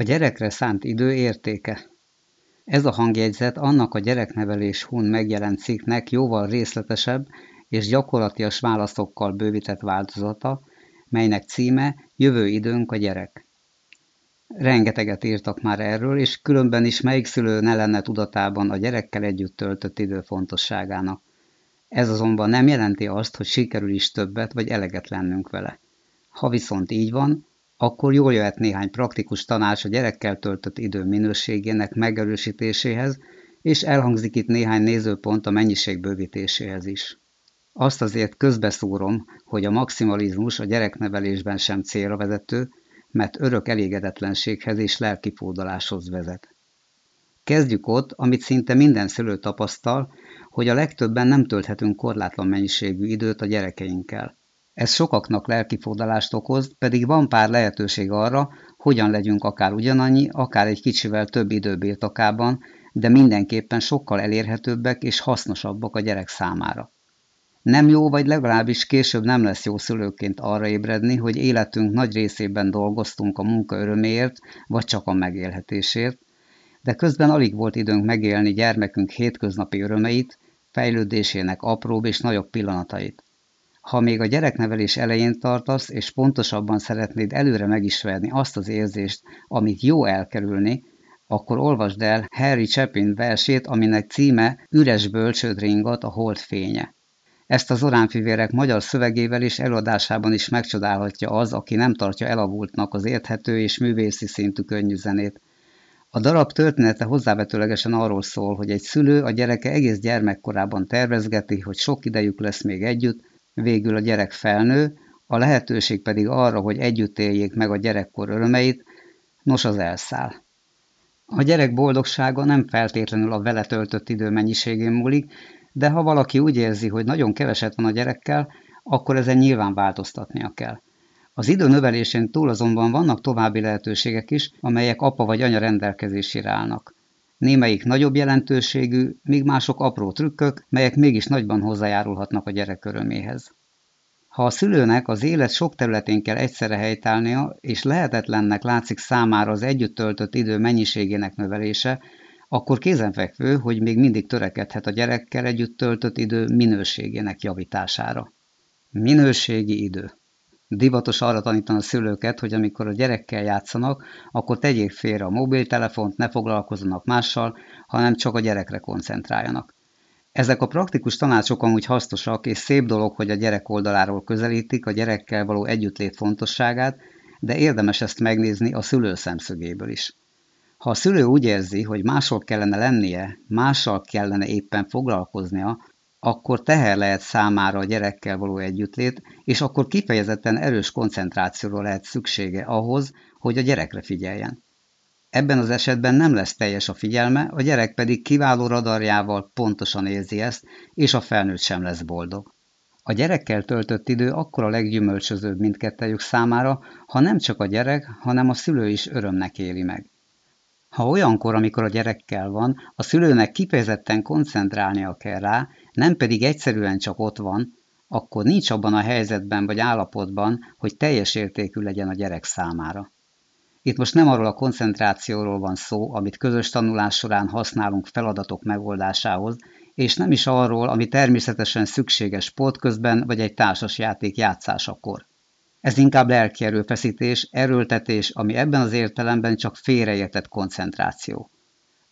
A gyerekre szánt idő értéke. Ez a hangjegyzet annak a gyereknevelés hun megjelent cikknek jóval részletesebb és gyakorlatias válaszokkal bővített változata, melynek címe Jövő időnk a gyerek. Rengeteget írtak már erről, és különben is melyik szülő ne lenne tudatában a gyerekkel együtt töltött idő fontosságának. Ez azonban nem jelenti azt, hogy sikerül is többet vagy eleget lennünk vele. Ha viszont így van, akkor jól jöhet néhány praktikus tanács a gyerekkel töltött idő minőségének megerősítéséhez, és elhangzik itt néhány nézőpont a mennyiség bővítéséhez is. Azt azért közbeszúrom, hogy a maximalizmus a gyereknevelésben sem célra vezető, mert örök elégedetlenséghez és lelkifódaláshoz vezet. Kezdjük ott, amit szinte minden szülő tapasztal, hogy a legtöbben nem tölthetünk korlátlan mennyiségű időt a gyerekeinkkel. Ez sokaknak lelkifodalást okoz, pedig van pár lehetőség arra, hogyan legyünk akár ugyanannyi, akár egy kicsivel több idő birtokában, de mindenképpen sokkal elérhetőbbek és hasznosabbak a gyerek számára. Nem jó, vagy legalábbis később nem lesz jó szülőként arra ébredni, hogy életünk nagy részében dolgoztunk a munka öröméért, vagy csak a megélhetésért, de közben alig volt időnk megélni gyermekünk hétköznapi örömeit, fejlődésének apróbb és nagyobb pillanatait. Ha még a gyereknevelés elején tartasz, és pontosabban szeretnéd előre megismerni azt az érzést, amit jó elkerülni, akkor olvasd el Harry Chapin versét, aminek címe Üres bölcsőd ringat a hold fénye. Ezt az oránfivérek magyar szövegével és előadásában is megcsodálhatja az, aki nem tartja elavultnak az érthető és művészi szintű könnyű zenét. A darab története hozzávetőlegesen arról szól, hogy egy szülő a gyereke egész gyermekkorában tervezgeti, hogy sok idejük lesz még együtt, végül a gyerek felnő, a lehetőség pedig arra, hogy együtt éljék meg a gyerekkor örömeit, nos az elszáll. A gyerek boldogsága nem feltétlenül a vele töltött idő mennyiségén múlik, de ha valaki úgy érzi, hogy nagyon keveset van a gyerekkel, akkor ezen nyilván változtatnia kell. Az idő növelésén túl azonban vannak további lehetőségek is, amelyek apa vagy anya rendelkezésére állnak. Némelyik nagyobb jelentőségű, míg mások apró trükkök, melyek mégis nagyban hozzájárulhatnak a gyerek öröméhez. Ha a szülőnek az élet sok területén kell egyszerre helytállnia, és lehetetlennek látszik számára az együtt töltött idő mennyiségének növelése, akkor kézenfekvő, hogy még mindig törekedhet a gyerekkel együtt töltött idő minőségének javítására. Minőségi idő. Divatos arra tanítani a szülőket, hogy amikor a gyerekkel játszanak, akkor tegyék félre a mobiltelefont, ne foglalkozzanak mással, hanem csak a gyerekre koncentráljanak. Ezek a praktikus tanácsok amúgy hasznosak, és szép dolog, hogy a gyerek oldaláról közelítik a gyerekkel való együttlét fontosságát, de érdemes ezt megnézni a szülő szemszögéből is. Ha a szülő úgy érzi, hogy máshol kellene lennie, mással kellene éppen foglalkoznia, akkor teher lehet számára a gyerekkel való együttlét, és akkor kifejezetten erős koncentrációra lehet szüksége ahhoz, hogy a gyerekre figyeljen. Ebben az esetben nem lesz teljes a figyelme, a gyerek pedig kiváló radarjával pontosan érzi ezt, és a felnőtt sem lesz boldog. A gyerekkel töltött idő akkor a leggyümölcsözőbb mindkettejük számára, ha nem csak a gyerek, hanem a szülő is örömnek éli meg. Ha olyankor, amikor a gyerekkel van, a szülőnek kifejezetten koncentrálnia kell rá, nem pedig egyszerűen csak ott van, akkor nincs abban a helyzetben vagy állapotban, hogy teljes értékű legyen a gyerek számára. Itt most nem arról a koncentrációról van szó, amit közös tanulás során használunk feladatok megoldásához, és nem is arról, ami természetesen szükséges sport közben vagy egy társasjáték játszásakor. Ez inkább lelki erőfeszítés, erőltetés, ami ebben az értelemben csak félreértett koncentráció.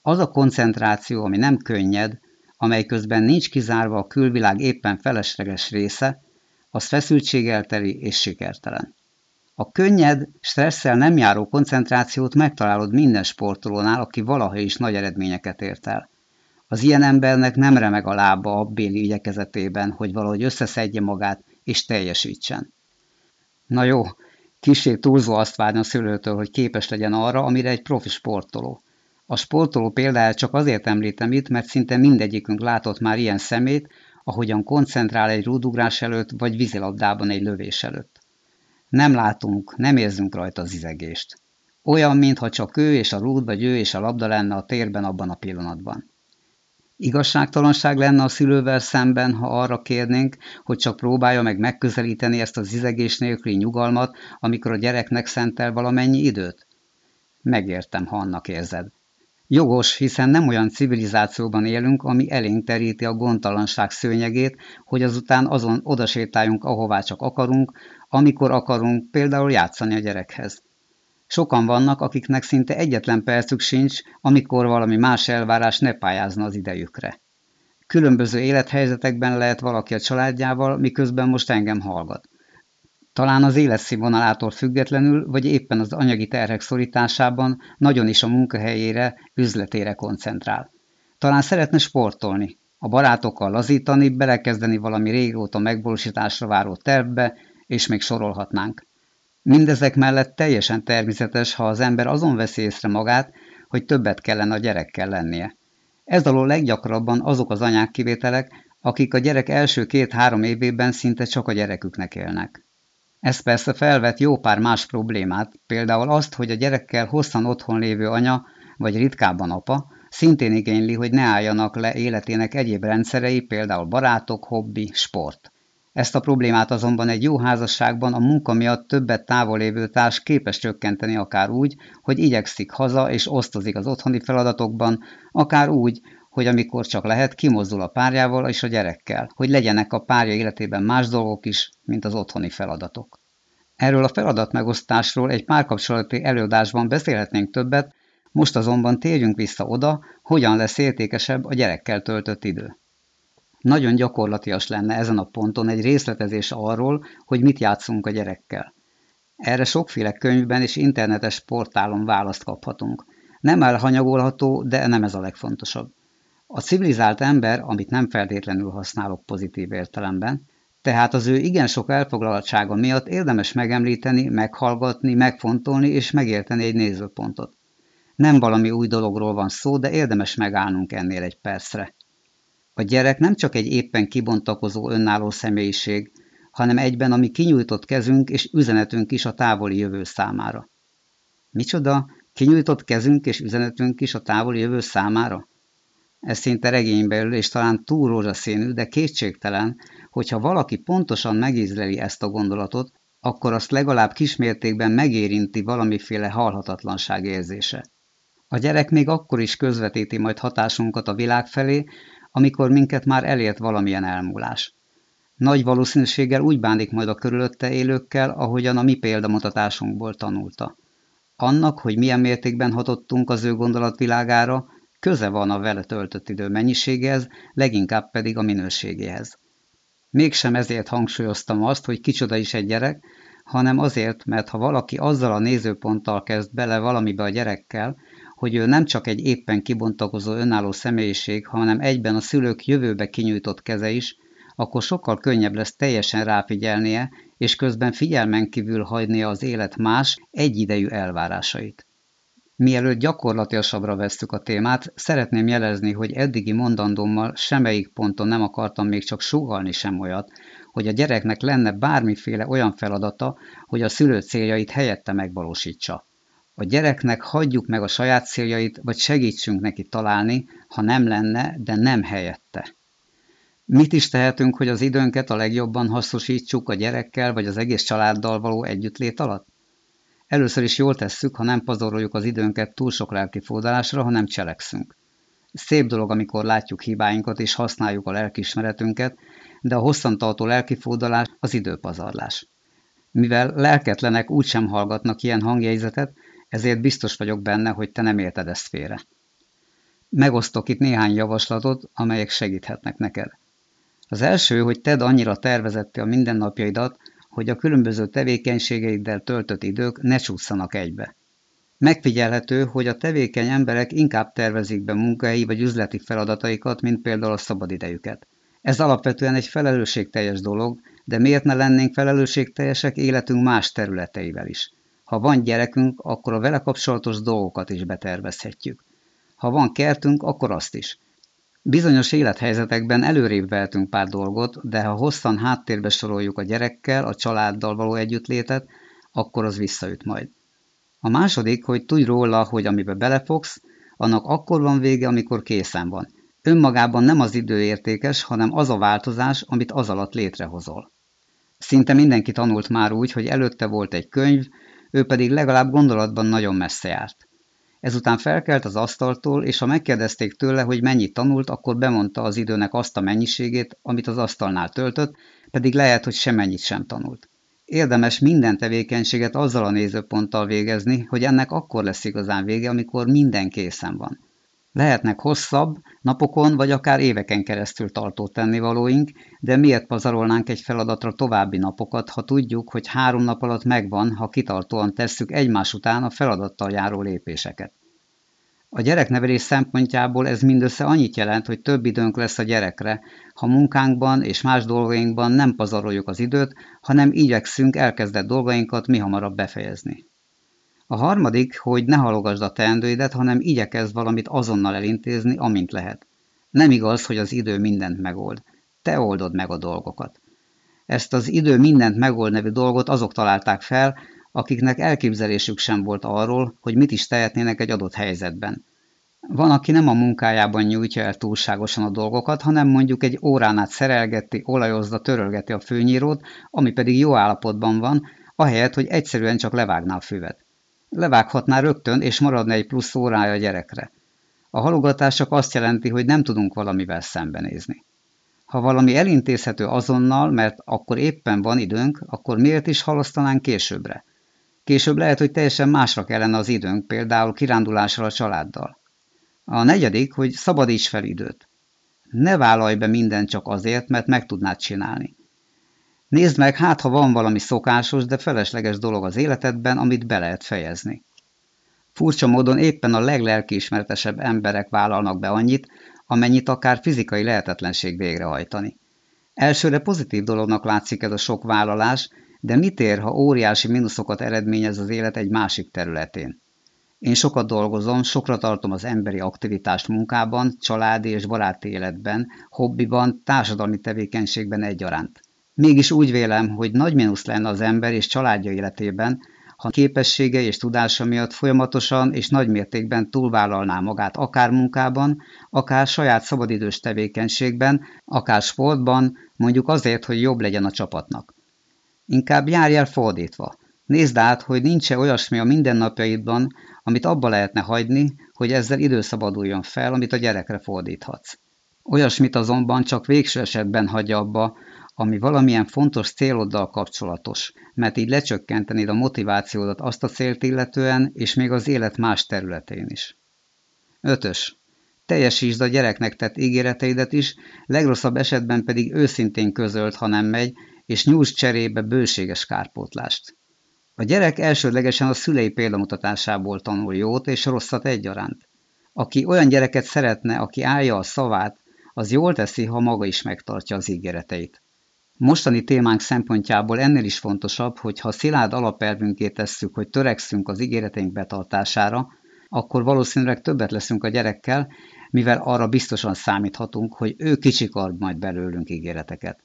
Az a koncentráció, ami nem könnyed, amely közben nincs kizárva a külvilág éppen felesleges része, az feszültségelteli és sikertelen. A könnyed, stresszel nem járó koncentrációt megtalálod minden sportolónál, aki valaha is nagy eredményeket ért el. Az ilyen embernek nem remeg a lába béli igyekezetében, hogy valahogy összeszedje magát és teljesítsen. Na jó, kicsit túlzó azt várni a szülőtől, hogy képes legyen arra, amire egy profi sportoló. A sportoló példáját csak azért említem itt, mert szinte mindegyikünk látott már ilyen szemét, ahogyan koncentrál egy rúdugrás előtt, vagy vízilabdában egy lövés előtt. Nem látunk, nem érzünk rajta az izegést. Olyan, mintha csak ő és a rúd, vagy ő és a labda lenne a térben abban a pillanatban. Igazságtalanság lenne a szülővel szemben, ha arra kérnénk, hogy csak próbálja meg megközelíteni ezt az izegés nélküli nyugalmat, amikor a gyereknek szentel valamennyi időt? Megértem, ha annak érzed. Jogos, hiszen nem olyan civilizációban élünk, ami elénk teríti a gondtalanság szőnyegét, hogy azután azon odasétáljunk, ahová csak akarunk, amikor akarunk, például játszani a gyerekhez. Sokan vannak, akiknek szinte egyetlen percük sincs, amikor valami más elvárás ne pályázna az idejükre. Különböző élethelyzetekben lehet valaki a családjával, miközben most engem hallgat. Talán az életszínvonalától függetlenül, vagy éppen az anyagi terhek szorításában nagyon is a munkahelyére, üzletére koncentrál. Talán szeretne sportolni, a barátokkal lazítani, belekezdeni valami régóta megvalósításra váró tervbe, és még sorolhatnánk. Mindezek mellett teljesen természetes, ha az ember azon veszi észre magát, hogy többet kellene a gyerekkel lennie. Ez alól leggyakrabban azok az anyák kivételek, akik a gyerek első két-három évében szinte csak a gyereküknek élnek. Ez persze felvet jó pár más problémát, például azt, hogy a gyerekkel hosszan otthon lévő anya, vagy ritkábban apa, szintén igényli, hogy ne álljanak le életének egyéb rendszerei, például barátok, hobbi, sport. Ezt a problémát azonban egy jó házasságban a munka miatt többet távolévő társ képes csökkenteni akár úgy, hogy igyekszik haza és osztozik az otthoni feladatokban, akár úgy, hogy amikor csak lehet, kimozdul a párjával és a gyerekkel, hogy legyenek a párja életében más dolgok is, mint az otthoni feladatok. Erről a feladatmegosztásról egy párkapcsolati előadásban beszélhetnénk többet, most azonban térjünk vissza oda, hogyan lesz értékesebb a gyerekkel töltött idő. Nagyon gyakorlatias lenne ezen a ponton egy részletezés arról, hogy mit játszunk a gyerekkel. Erre sokféle könyvben és internetes portálon választ kaphatunk. Nem elhanyagolható, de nem ez a legfontosabb. A civilizált ember, amit nem feltétlenül használok pozitív értelemben, tehát az ő igen sok elfoglaltsága miatt érdemes megemlíteni, meghallgatni, megfontolni és megérteni egy nézőpontot. Nem valami új dologról van szó, de érdemes megállnunk ennél egy percre. A gyerek nem csak egy éppen kibontakozó önálló személyiség, hanem egyben a mi kinyújtott kezünk és üzenetünk is a távoli jövő számára. Micsoda? Kinyújtott kezünk és üzenetünk is a távoli jövő számára? Ez szinte regénybelül és talán túl rózsaszínű, de kétségtelen, hogyha valaki pontosan megízleli ezt a gondolatot, akkor azt legalább kismértékben megérinti valamiféle halhatatlanság érzése. A gyerek még akkor is közvetíti majd hatásunkat a világ felé, amikor minket már elért valamilyen elmúlás. Nagy valószínűséggel úgy bánik majd a körülötte élőkkel, ahogyan a mi példamutatásunkból tanulta. Annak, hogy milyen mértékben hatottunk az ő gondolatvilágára, köze van a vele töltött idő mennyiségéhez, leginkább pedig a minőségéhez. Mégsem ezért hangsúlyoztam azt, hogy kicsoda is egy gyerek, hanem azért, mert ha valaki azzal a nézőponttal kezd bele valamibe a gyerekkel, hogy ő nem csak egy éppen kibontakozó önálló személyiség, hanem egyben a szülők jövőbe kinyújtott keze is, akkor sokkal könnyebb lesz teljesen ráfigyelnie, és közben figyelmen kívül hagynia az élet más, egyidejű elvárásait. Mielőtt gyakorlatilasabbra vesszük a témát, szeretném jelezni, hogy eddigi mondandómmal semmelyik ponton nem akartam még csak sugalni sem olyat, hogy a gyereknek lenne bármiféle olyan feladata, hogy a szülő céljait helyette megvalósítsa. A gyereknek hagyjuk meg a saját céljait, vagy segítsünk neki találni, ha nem lenne, de nem helyette. Mit is tehetünk, hogy az időnket a legjobban hasznosítsuk a gyerekkel, vagy az egész családdal való együttlét alatt? Először is jól tesszük, ha nem pazaroljuk az időnket túl sok lelki fordulásra, hanem cselekszünk. Szép dolog, amikor látjuk hibáinkat és használjuk a lelkismeretünket, de a hosszantartó lelkifordulás az időpazarlás. Mivel lelketlenek úgysem hallgatnak ilyen hangjegyzetet, ezért biztos vagyok benne, hogy te nem érted ezt félre. Megosztok itt néhány javaslatot, amelyek segíthetnek neked. Az első, hogy tedd annyira tervezette a mindennapjaidat, hogy a különböző tevékenységeiddel töltött idők ne csúszanak egybe. Megfigyelhető, hogy a tevékeny emberek inkább tervezik be munkai vagy üzleti feladataikat, mint például a szabadidejüket. Ez alapvetően egy felelősségteljes dolog, de miért ne lennénk felelősségteljesek életünk más területeivel is? Ha van gyerekünk, akkor a vele kapcsolatos dolgokat is betervezhetjük. Ha van kertünk, akkor azt is. Bizonyos élethelyzetekben előrébb vehetünk pár dolgot, de ha hosszan háttérbe soroljuk a gyerekkel, a családdal való együttlétet, akkor az visszaüt majd. A második, hogy tudj róla, hogy amibe belefogsz, annak akkor van vége, amikor készen van. Önmagában nem az idő értékes, hanem az a változás, amit az alatt létrehozol. Szinte mindenki tanult már úgy, hogy előtte volt egy könyv, ő pedig legalább gondolatban nagyon messze járt. Ezután felkelt az asztaltól, és ha megkérdezték tőle, hogy mennyit tanult, akkor bemondta az időnek azt a mennyiségét, amit az asztalnál töltött, pedig lehet, hogy semennyit sem tanult. Érdemes minden tevékenységet azzal a nézőponttal végezni, hogy ennek akkor lesz igazán vége, amikor minden készen van. Lehetnek hosszabb, napokon vagy akár éveken keresztül tartó tennivalóink, de miért pazarolnánk egy feladatra további napokat, ha tudjuk, hogy három nap alatt megvan, ha kitartóan tesszük egymás után a feladattal járó lépéseket. A gyereknevelés szempontjából ez mindössze annyit jelent, hogy több időnk lesz a gyerekre, ha munkánkban és más dolgainkban nem pazaroljuk az időt, hanem igyekszünk elkezdett dolgainkat mi hamarabb befejezni. A harmadik, hogy ne halogasd a teendőidet, hanem igyekezz valamit azonnal elintézni, amint lehet. Nem igaz, hogy az idő mindent megold. Te oldod meg a dolgokat. Ezt az idő mindent megold nevű dolgot azok találták fel, akiknek elképzelésük sem volt arról, hogy mit is tehetnének egy adott helyzetben. Van, aki nem a munkájában nyújtja el túlságosan a dolgokat, hanem mondjuk egy órán át szerelgeti, olajozza, törölgeti a főnyírót, ami pedig jó állapotban van, ahelyett, hogy egyszerűen csak levágná a füvet. Levághatná rögtön, és maradna egy plusz órája a gyerekre. A halogatás csak azt jelenti, hogy nem tudunk valamivel szembenézni. Ha valami elintézhető azonnal, mert akkor éppen van időnk, akkor miért is halasztanánk későbbre? Később lehet, hogy teljesen másra kellene az időnk, például kirándulásra a családdal. A negyedik, hogy szabadíts fel időt. Ne vállalj be mindent csak azért, mert meg tudnád csinálni. Nézd meg, hát ha van valami szokásos, de felesleges dolog az életedben, amit be lehet fejezni. Furcsa módon éppen a leglelkiismertesebb emberek vállalnak be annyit, amennyit akár fizikai lehetetlenség végrehajtani. Elsőre pozitív dolognak látszik ez a sok vállalás, de mit ér, ha óriási mínuszokat eredményez az élet egy másik területén? Én sokat dolgozom, sokra tartom az emberi aktivitást munkában, családi és baráti életben, hobbiban, társadalmi tevékenységben egyaránt. Mégis úgy vélem, hogy nagy mínusz lenne az ember és családja életében, ha képessége és tudása miatt folyamatosan és nagy mértékben túlvállalná magát akár munkában, akár saját szabadidős tevékenységben, akár sportban, mondjuk azért, hogy jobb legyen a csapatnak. Inkább járj el fordítva. Nézd át, hogy nincs-e olyasmi a mindennapjaidban, amit abba lehetne hagyni, hogy ezzel időszabaduljon fel, amit a gyerekre fordíthatsz. Olyasmit azonban csak végső esetben hagyja abba, ami valamilyen fontos céloddal kapcsolatos, mert így lecsökkentenéd a motivációdat azt a célt illetően, és még az élet más területén is. 5. Teljesítsd a gyereknek tett ígéreteidet is, legrosszabb esetben pedig őszintén közölt, ha nem megy, és nyújts cserébe bőséges kárpótlást. A gyerek elsődlegesen a szülei példamutatásából tanul jót és rosszat egyaránt. Aki olyan gyereket szeretne, aki állja a szavát, az jól teszi, ha maga is megtartja az ígéreteit. Mostani témánk szempontjából ennél is fontosabb, hogy ha szilárd alapelvünké tesszük, hogy törekszünk az ígéreteink betartására, akkor valószínűleg többet leszünk a gyerekkel, mivel arra biztosan számíthatunk, hogy ő kicsikar majd belőlünk ígéreteket.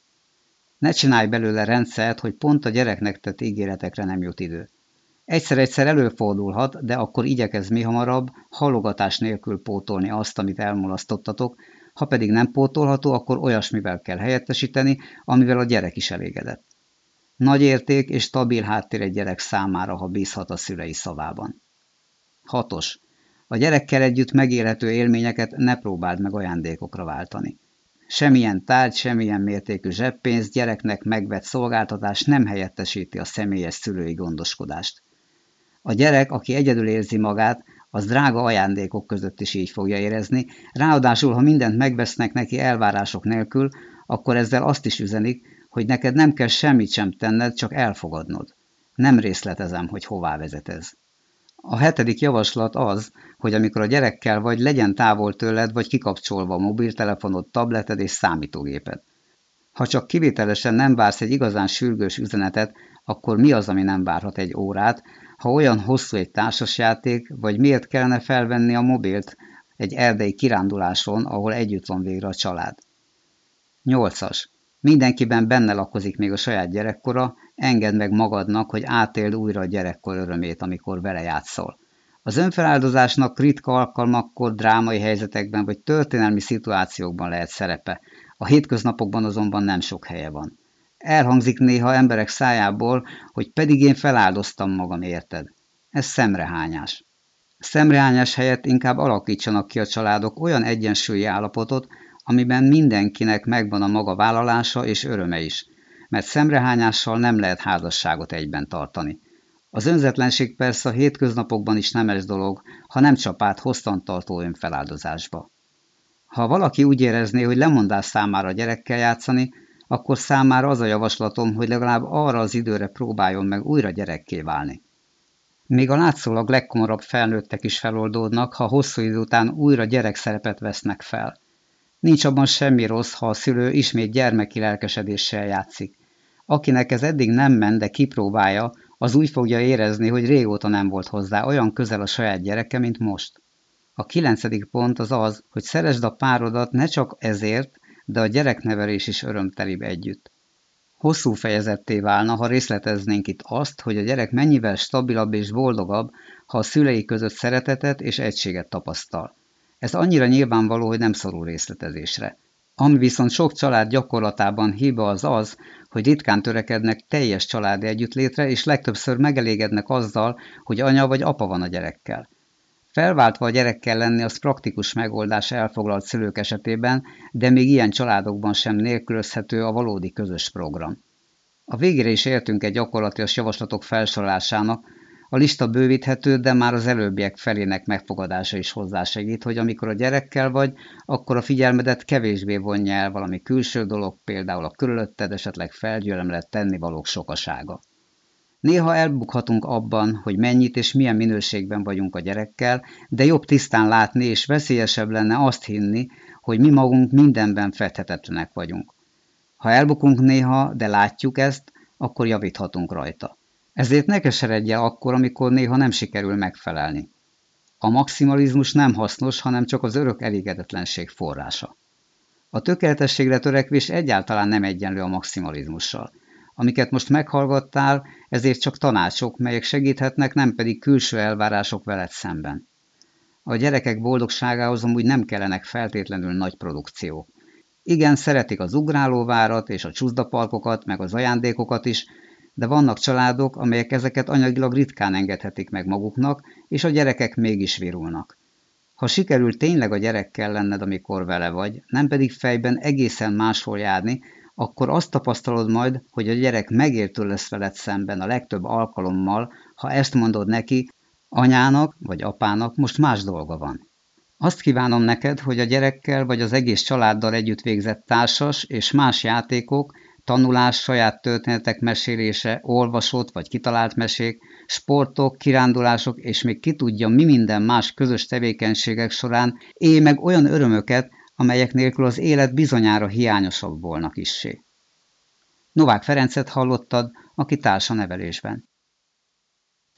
Ne csinálj belőle rendszert, hogy pont a gyereknek tett ígéretekre nem jut idő. Egyszer-egyszer előfordulhat, de akkor igyekez mi hamarabb, halogatás nélkül pótolni azt, amit elmulasztottatok, ha pedig nem pótolható, akkor olyasmivel kell helyettesíteni, amivel a gyerek is elégedett. Nagy érték és stabil háttér egy gyerek számára, ha bízhat a szülei szavában. 6. A gyerekkel együtt megélhető élményeket ne próbáld meg ajándékokra váltani. Semmilyen tárgy, semmilyen mértékű zseppénz gyereknek megvett szolgáltatás nem helyettesíti a személyes szülői gondoskodást. A gyerek, aki egyedül érzi magát, az drága ajándékok között is így fogja érezni, ráadásul, ha mindent megvesznek neki elvárások nélkül, akkor ezzel azt is üzenik, hogy neked nem kell semmit sem tenned, csak elfogadnod. Nem részletezem, hogy hová vezet ez. A hetedik javaslat az, hogy amikor a gyerekkel vagy, legyen távol tőled, vagy kikapcsolva a mobiltelefonod, tableted és számítógéped. Ha csak kivételesen nem vársz egy igazán sürgős üzenetet, akkor mi az, ami nem várhat egy órát, ha olyan hosszú egy társasjáték, vagy miért kellene felvenni a mobilt egy erdei kiránduláson, ahol együtt van végre a család. 8. Mindenkiben benne lakozik még a saját gyerekkora, engedd meg magadnak, hogy átéld újra a gyerekkor örömét, amikor vele játszol. Az önfeláldozásnak ritka alkalmakkor, drámai helyzetekben vagy történelmi szituációkban lehet szerepe, a hétköznapokban azonban nem sok helye van. Elhangzik néha emberek szájából, hogy pedig én feláldoztam magam érted. Ez szemrehányás. Szemreányás helyett inkább alakítsanak ki a családok olyan egyensúlyi állapotot, amiben mindenkinek megvan a maga vállalása és öröme is, mert szemrehányással nem lehet házasságot egyben tartani. Az önzetlenség persze a hétköznapokban is nemes dolog, ha nem csapát hosszantartó önfeláldozásba. Ha valaki úgy érezné, hogy lemondás számára gyerekkel játszani, akkor számára az a javaslatom, hogy legalább arra az időre próbáljon meg újra gyerekké válni. Még a látszólag legkomorabb felnőttek is feloldódnak, ha hosszú idő után újra gyerekszerepet vesznek fel. Nincs abban semmi rossz, ha a szülő ismét gyermeki lelkesedéssel játszik. Akinek ez eddig nem ment, de kipróbálja, az úgy fogja érezni, hogy régóta nem volt hozzá olyan közel a saját gyereke, mint most. A kilencedik pont az az, hogy szeresd a párodat ne csak ezért, de a gyereknevelés is örömtelibb együtt. Hosszú fejezetté válna, ha részleteznénk itt azt, hogy a gyerek mennyivel stabilabb és boldogabb, ha a szülei között szeretetet és egységet tapasztal. Ez annyira nyilvánvaló, hogy nem szorul részletezésre. Ami viszont sok család gyakorlatában hiba az az, hogy ritkán törekednek teljes családi együttlétre, és legtöbbször megelégednek azzal, hogy anya vagy apa van a gyerekkel. Felváltva a gyerekkel lenni az praktikus megoldás elfoglalt szülők esetében, de még ilyen családokban sem nélkülözhető a valódi közös program. A végére is értünk egy gyakorlatilag javaslatok felsorolásának, a lista bővíthető, de már az előbbiek felének megfogadása is hozzásegít, hogy amikor a gyerekkel vagy, akkor a figyelmedet kevésbé vonja el valami külső dolog, például a körülötted esetleg felgyülemlett tennivalók sokasága. Néha elbukhatunk abban, hogy mennyit és milyen minőségben vagyunk a gyerekkel, de jobb tisztán látni és veszélyesebb lenne azt hinni, hogy mi magunk mindenben fedhetetlenek vagyunk. Ha elbukunk néha, de látjuk ezt, akkor javíthatunk rajta. Ezért ne keseredje akkor, amikor néha nem sikerül megfelelni. A maximalizmus nem hasznos, hanem csak az örök elégedetlenség forrása. A tökéletességre törekvés egyáltalán nem egyenlő a maximalizmussal. Amiket most meghallgattál, ezért csak tanácsok, melyek segíthetnek, nem pedig külső elvárások veled szemben. A gyerekek boldogságához amúgy nem kellenek feltétlenül nagy produkciók. Igen, szeretik az ugrálóvárat és a csúszdaparkokat, meg az ajándékokat is, de vannak családok, amelyek ezeket anyagilag ritkán engedhetik meg maguknak, és a gyerekek mégis virulnak. Ha sikerül tényleg a gyerekkel lenned, amikor vele vagy, nem pedig fejben egészen máshol járni, akkor azt tapasztalod majd, hogy a gyerek megértő lesz veled szemben a legtöbb alkalommal, ha ezt mondod neki, anyának vagy apának most más dolga van. Azt kívánom neked, hogy a gyerekkel vagy az egész családdal együtt végzett társas és más játékok, tanulás, saját történetek mesélése, olvasott vagy kitalált mesék, sportok, kirándulások és még ki tudja mi minden más közös tevékenységek során élj meg olyan örömöket, amelyek nélkül az élet bizonyára hiányosabb volna kissé. Novák Ferencet hallottad, aki társa nevelésben.